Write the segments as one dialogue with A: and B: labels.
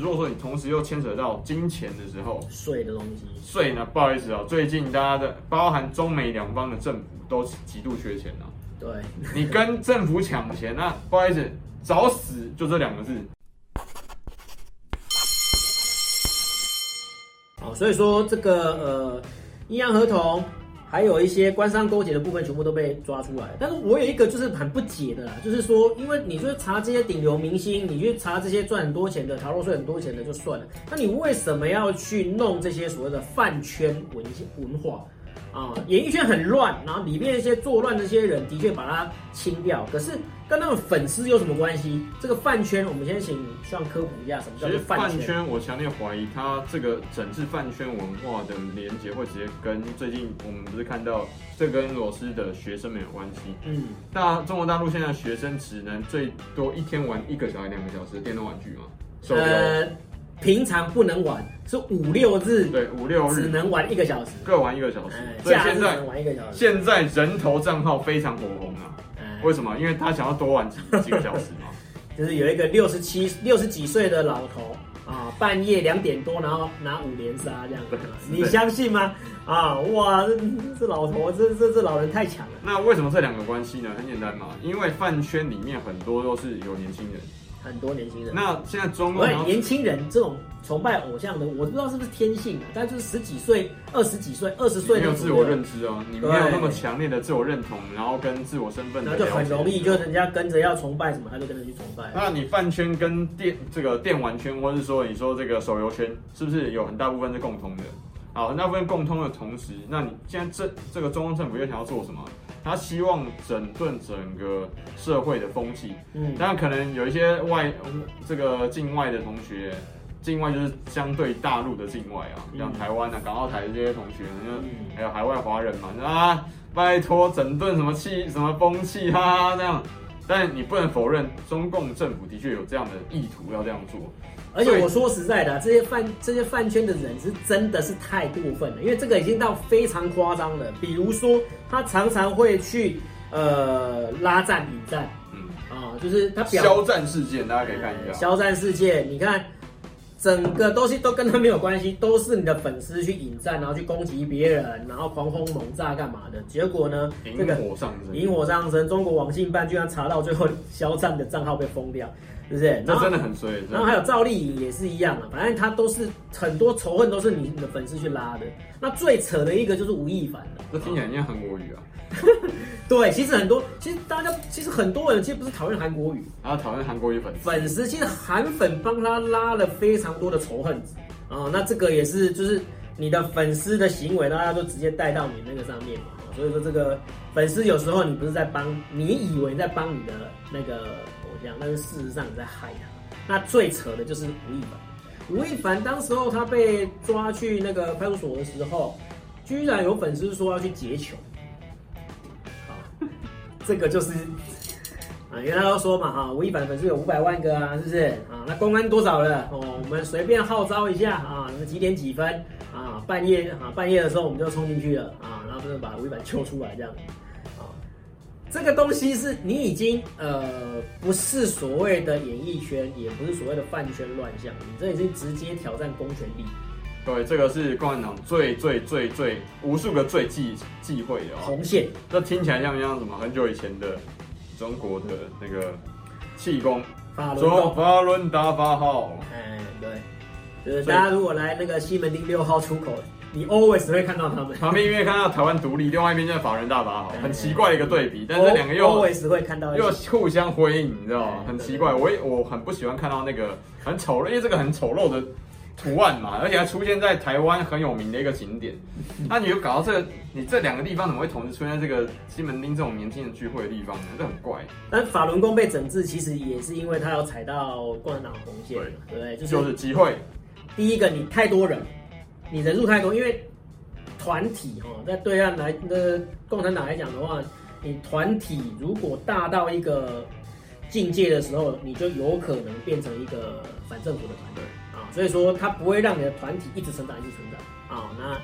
A: 如果说你同时又牵扯到金钱的时候，
B: 税的东西，
A: 税呢？不好意思啊，最近大家的包含中美两方的政府都极度缺钱啊。
B: 对，
A: 你跟政府抢钱，那不好意思，找死就这两个字。
B: 好，所以说这个呃，阴阳合同。还有一些官商勾结的部分全部都被抓出来，但是我有一个就是很不解的啦，就是说，因为你说查这些顶流明星，你去查这些赚很多钱的、逃漏税很多钱的就算了，那你为什么要去弄这些所谓的饭圈文文化？啊，演艺圈很乱，然后里面一些作乱的这些人的确把它清掉，可是跟他们粉丝有什么关系？这个饭圈，我们先请上科普一下什么叫做饭圈。
A: 饭圈，我强烈怀疑他这个整治饭圈文化的连接会直接跟最近我们不是看到这跟罗斯的学生没有关系？嗯，大中国大陆现在学生只能最多一天玩一个小时、两个小时的电动玩具吗？
B: 呃。平常不能玩，是五六日，
A: 对，五六日
B: 只能玩一个小时，
A: 各玩一个小时。
B: 所以现在玩一个小时。
A: 现在人头账号非常火红啊，为什么？因为他想要多玩几几个小时嘛。
B: 就是有一个六十七、六十几岁的老头啊，半夜两点多，然后拿五连杀这样子，你相信吗？啊，哇，这这老头，这这这老人太强了。
A: 那为什么这两个关系呢？很简单嘛，因为饭圈里面很多都是有年轻人。
B: 很多年轻人，
A: 那现在中国
B: 年轻人这种崇拜偶像的，我不知道是不是天性啊，但就是十几岁、二十几岁、二十岁
A: 没有自我认知哦，你没有那么强烈的自我认同，然后跟自我身份，
B: 然后就很容易，就人家跟着要崇拜什么，他就跟着去崇拜。
A: 那你饭圈跟电这个电玩圈，或者是说你说这个手游圈，是不是有很大部分是共通的？好，很大部分共通的同时，那你现在这这个中央政府又想要做什么？他希望整顿整个社会的风气，嗯，当然可能有一些外这个境外的同学，境外就是相对大陆的境外啊，像台湾啊、港澳台的这些同学，就还有海外华人嘛，啊，拜托整顿什么气什么风气哈，这样，但你不能否认中共政府的确有这样的意图要这样做。
B: 而且我说实在的，这些饭这些饭圈的人是真的是太过分了，因为这个已经到非常夸张了。比如说，他常常会去呃拉战引战，嗯啊，就是他表
A: 肖战事件，大家可以看一下
B: 肖战事件。你看，整个东西都跟他没有关系，都是你的粉丝去引战，然后去攻击别人，然后狂轰猛炸干嘛的？结果呢，
A: 引火上身，
B: 引火上身，中国网信办居然查到最后肖战的账号被封掉。是不是？
A: 那真的很衰。
B: 然后还有赵丽颖也是一样啊，反正他都是很多仇恨都是你的粉丝去拉的。那最扯的一个就是吴亦凡了。
A: 这听起来像韩国语啊。
B: 对，其实很多，其实大家其实很多人其实不是讨厌韩国语，
A: 然后讨厌韩国语粉丝。
B: 粉丝其实韩粉帮他拉了非常多的仇恨值啊。那这个也是就是你的粉丝的行为，大家都直接带到你那个上面嘛。所以说这个粉丝有时候你不是在帮，你以为在帮你的那个。偶像，但是事实上你在害他。那最扯的就是吴亦凡，吴亦凡当时候他被抓去那个派出所的时候，居然有粉丝说要去劫囚。这个就是啊，原来都说嘛哈，吴亦凡粉丝有五百万个啊，是不是啊？那公安多少了？哦，我们随便号召一下啊，那几点几分啊？半夜啊，半夜的时候我们就冲进去了啊，然后就是把吴亦凡揪出来这样。啊这个东西是你已经呃不是所谓的演艺圈，也不是所谓的饭圈乱象，你这已经直接挑战公权力。
A: 对，这个是共产党最最最最无数个最忌忌讳的
B: 红线。
A: 这听起来像不像什么很久以前的中国的那个气功？
B: 法轮
A: 法轮大法好。
B: 哎，对，就是大家如果来那个西门町六号出口。你 always 会看到他们，
A: 旁边因为看到台湾独立，另外一边就是法人大法好，很奇怪的一个对比。但是两个又
B: always 会看到，
A: 又互相辉映，你知道吗？很奇怪，我我很不喜欢看到那个很丑陋，因为这个很丑陋的图案嘛，而且还出现在台湾很有名的一个景点。那你又搞到这个，你这两个地方怎么会同时出现在这个西门町这种年轻人聚会的地方呢？这很怪。
B: 但法轮功被整治，其实也是因为他要踩到共产党红线，对不对？
A: 就是机会。
B: 第一个，你太多人。你人数太多，因为团体哈，在对岸来的共产党来讲的话，你团体如果大到一个境界的时候，你就有可能变成一个反政府的团队啊，所以说他不会让你的团体一直成长，一直成长啊。那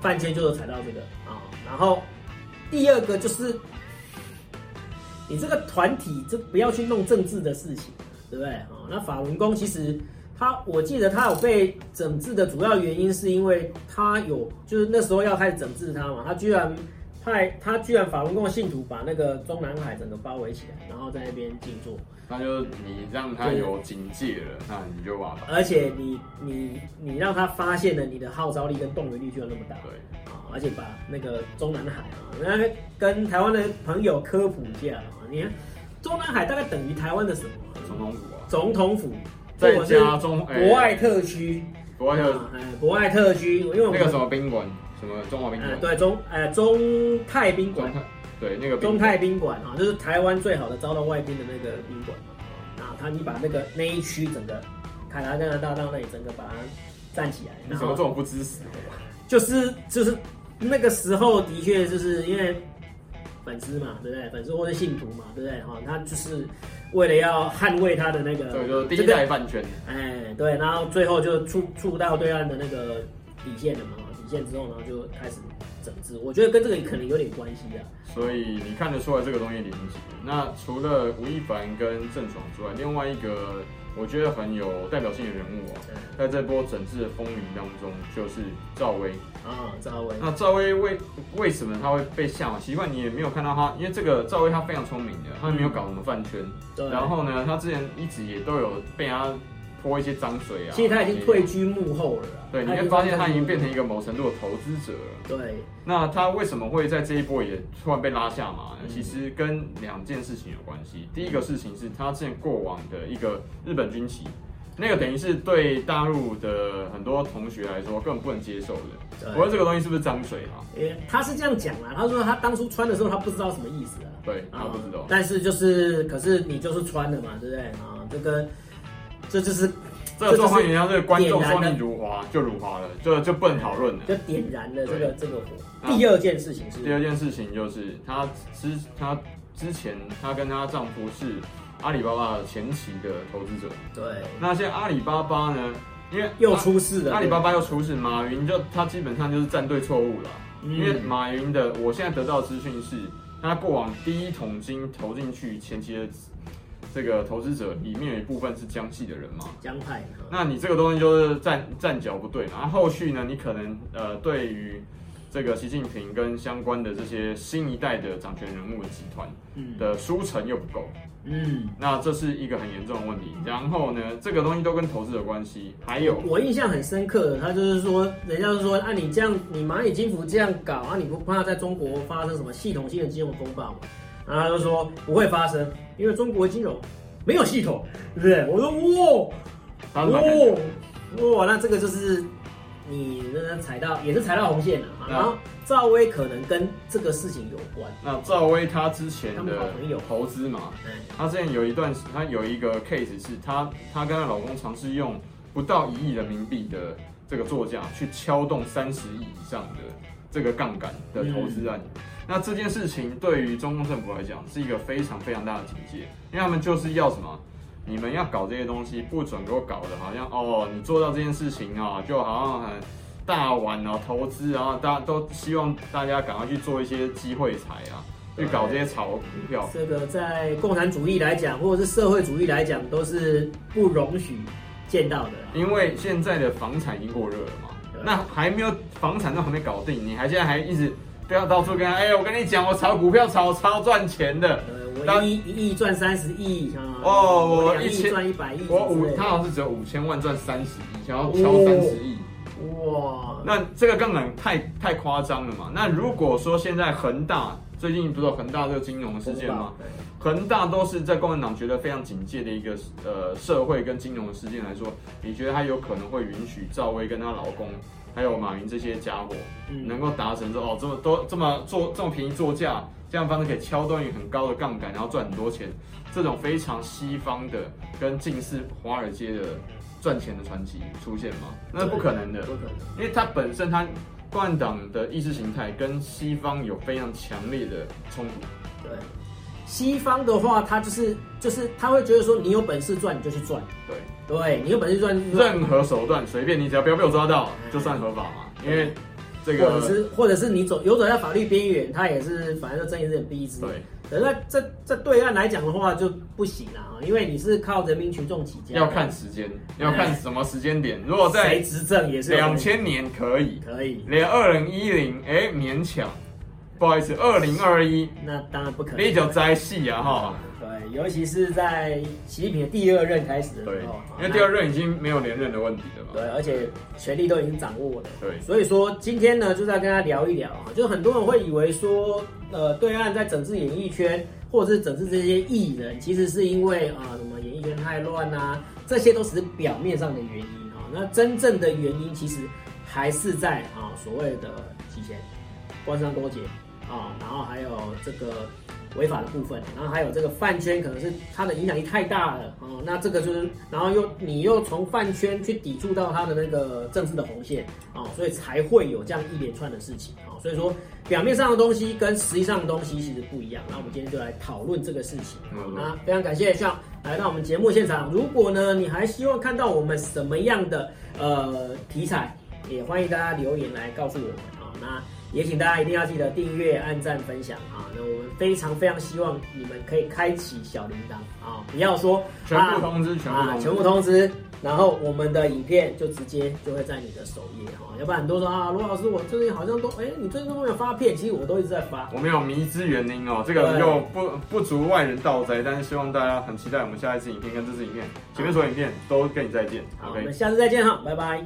B: 饭圈就是踩到这个啊，然后第二个就是你这个团体就不要去弄政治的事情，对不对啊？那法轮功其实。他我记得他有被整治的主要原因是因为他有就是那时候要开始整治他嘛，他居然派他居然法轮功的信徒把那个中南海整个包围起来，然后在那边静坐。
A: 那就你让他有警戒了，那你就麻烦。
B: 而且你你你让他发现了你的号召力跟动员力就有那么大。
A: 对
B: 啊，而且把那个中南海啊，人家跟台湾的朋友科普一下啊，你看中南海大概等于台湾的什么？
A: 总统府啊。
B: 总统府。
A: 在家中，
B: 国外特区。
A: 国外特，
B: 哎，国外特区，因为我
A: 个什么宾馆，什么中华宾馆。
B: 对，中，呃，中泰宾馆。
A: 对，那个
B: 中泰宾馆啊，就是台湾最好的招到外宾的那个宾馆嘛啊。他你把那个那一区整个凯达格兰大道那里整个把它站起来。
A: 你怎么这么不知死？
B: 就是就是那个时候的确就是因为粉丝嘛，对不对？粉丝或者信徒嘛，对不对？哈，他就是为了要捍卫他的那个，
A: 对，就是第一代饭圈。
B: 哎，对，然后最后就触触到对岸的那个底线了嘛，之后，然后就开始。整治，我觉得跟这个可能有点关系啊。
A: 所以你看得出来这个东西连接。那除了吴亦凡跟郑爽之外，另外一个我觉得很有代表性的人物啊，在这波整治的风云当中，就是赵薇
B: 啊，赵薇。
A: 那赵薇为为什么他会被下马？习惯你也没有看到他，因为这个赵薇她非常聪明的，她没有搞什么饭圈。对。然后呢，她之前一直也都有被他。泼一些脏水啊！
B: 其实他已经退居幕后了。
A: 对，你会发现他已经变成一个某程度的投资者了。
B: 对。
A: 那他为什么会在这一波也突然被拉下马呢？其实跟两件事情有关系。第一个事情是他之前过往的一个日本军旗，那个等于是对大陆的很多同学来说根本不能接受的。我问这个东西是不是脏水啊？
B: 他是这样讲啊，他说他当初穿的时候他不知道什么意思啊。
A: 对，他不知道。
B: 但是就是，可是你就是穿了嘛，对不对啊？这个。这就是
A: 这个状况，你要是观众说你辱华，就辱华了，就就不能讨论了，
B: 就点燃了这个这个火。第二件事情是，
A: 第二件事情就是她之她之前她跟她丈夫是阿里巴巴的前期的投资者。
B: 对。
A: 那现在阿里巴巴呢？因为
B: 又出事了，
A: 阿里巴巴又出事，马云就他基本上就是站对错误了。因为马云的，我现在得到的资讯是，他过往第一桶金投进去前期的。这个投资者里面有一部分是江系的人嘛？
B: 江派。
A: 那你这个东西就是站站脚不对嘛？然后后续呢，你可能呃，对于这个习近平跟相关的这些新一代的掌权人物的集团的输成又不够。嗯。那这是一个很严重的问题。然后呢，这个东西都跟投资有关系。还有，
B: 我印象很深刻的，他就是说，人家就说，啊，你这样，你蚂蚁金服这样搞啊，你不怕在中国发生什么系统性的金融风暴吗？然后他就说不会发生，因为中国金融没有系统，对不对？我说哇，哇哇，那这个就是你那个踩到也是踩到红线了。然后赵薇可能跟这个事情有关。
A: 那赵薇她之前的投资嘛，她之前有一段，她有一个 case 是她她跟她老公尝试用不到一亿人民币的这个作价去敲动三十亿以上的这个杠杆的投资案。嗯那这件事情对于中共政府来讲是一个非常非常大的警戒，因为他们就是要什么？你们要搞这些东西，不准给我搞的好像哦，你做到这件事情啊，就好像很大碗哦，投资，然后大家都希望大家赶快去做一些机会财啊，去搞这些炒股票。
B: 这个在共产主义来讲，或者是社会主义来讲，都是不容许见到的。
A: 因为现在的房产已经过热了嘛，那还没有房产都还没搞定，你还现在还一直。不要到处跟他，哎、欸，我跟你讲，我炒股票炒超赚钱的。
B: 呃，我一一亿赚三十亿，
A: 哦，我一
B: 千赚一百亿，
A: 我五，他好像是只有五千万赚三十亿，想要敲三十亿。哇，那这个杠杆太太夸张了嘛？那如果说现在恒大最近不是有恒大这个金融的事件吗？恒大都是在共产党觉得非常警戒的一个呃社会跟金融的事件来说，你觉得他有可能会允许赵薇跟她老公？还有马云这些家伙，能够达成说哦，这么多这么做这么便宜作价，这样方式可以敲断于很高的杠杆，然后赚很多钱，这种非常西方的跟近似华尔街的赚钱的传奇出现吗？那是不可能的，不可能，因为它本身它共产党的意识形态跟西方有非常强烈的冲突。
B: 对，西方的话，他就是就是他会觉得说，你有本事赚你就去赚。
A: 对。
B: 对，你有本事赚，
A: 任何手段随便你，只要不要被我抓到，就算合法嘛。因为这个，
B: 或者是或者是你走游走在法律边缘，他也是反正就睁一只眼闭一只眼。
A: 对，
B: 可是这这对岸来讲的话就不行了啊，因为你是靠人民群众起家。
A: 要看时间，要看什么时间点。如果在
B: 谁执政也是
A: 两千年可以，
B: 可以。
A: 连二零一零哎勉强，不好意思，二零二一
B: 那当然不可能。
A: 你就摘戏啊哈。
B: 对，尤其是在习近平第二任开始的时候，
A: 因为第二任已经没有连任的问题了嘛。
B: 对，而且权力都已经掌握了。
A: 对，
B: 所以说今天呢，就是要跟他聊一聊啊，就是很多人会以为说，呃，对岸在整治演艺圈，或者是整治这些艺人，其实是因为啊、呃，什么演艺圈太乱啊，这些都只是表面上的原因啊。那真正的原因其实还是在啊，所谓的提前、官商勾结啊，然后还有这个。违法的部分，然后还有这个饭圈，可能是它的影响力太大了啊、哦。那这个就是，然后又你又从饭圈去抵触到它的那个政治的红线啊、哦，所以才会有这样一连串的事情啊、哦。所以说，表面上的东西跟实际上的东西其实不一样。那我们今天就来讨论这个事情。嗯、那非常感谢 Sean 来到我们节目现场。如果呢，你还希望看到我们什么样的呃题材，也欢迎大家留言来告诉我们啊、哦。那。也请大家一定要记得订阅、按赞、分享啊！那我们非常非常希望你们可以开启小铃铛啊！不要说
A: 全部通知，全部通知，
B: 全部通知，然后我们的影片就直接就会在你的首页哈。要不然很多说啊，罗老师，我最近好像都哎，你最近都没有发片，其实我都一直在发。
A: 我没有迷之原因哦，这个又不不足外人道哉，但是希望大家很期待我们下一次影片跟这次影片，前面所有影片都跟你再见。
B: 好，我们下次再见哈，拜拜。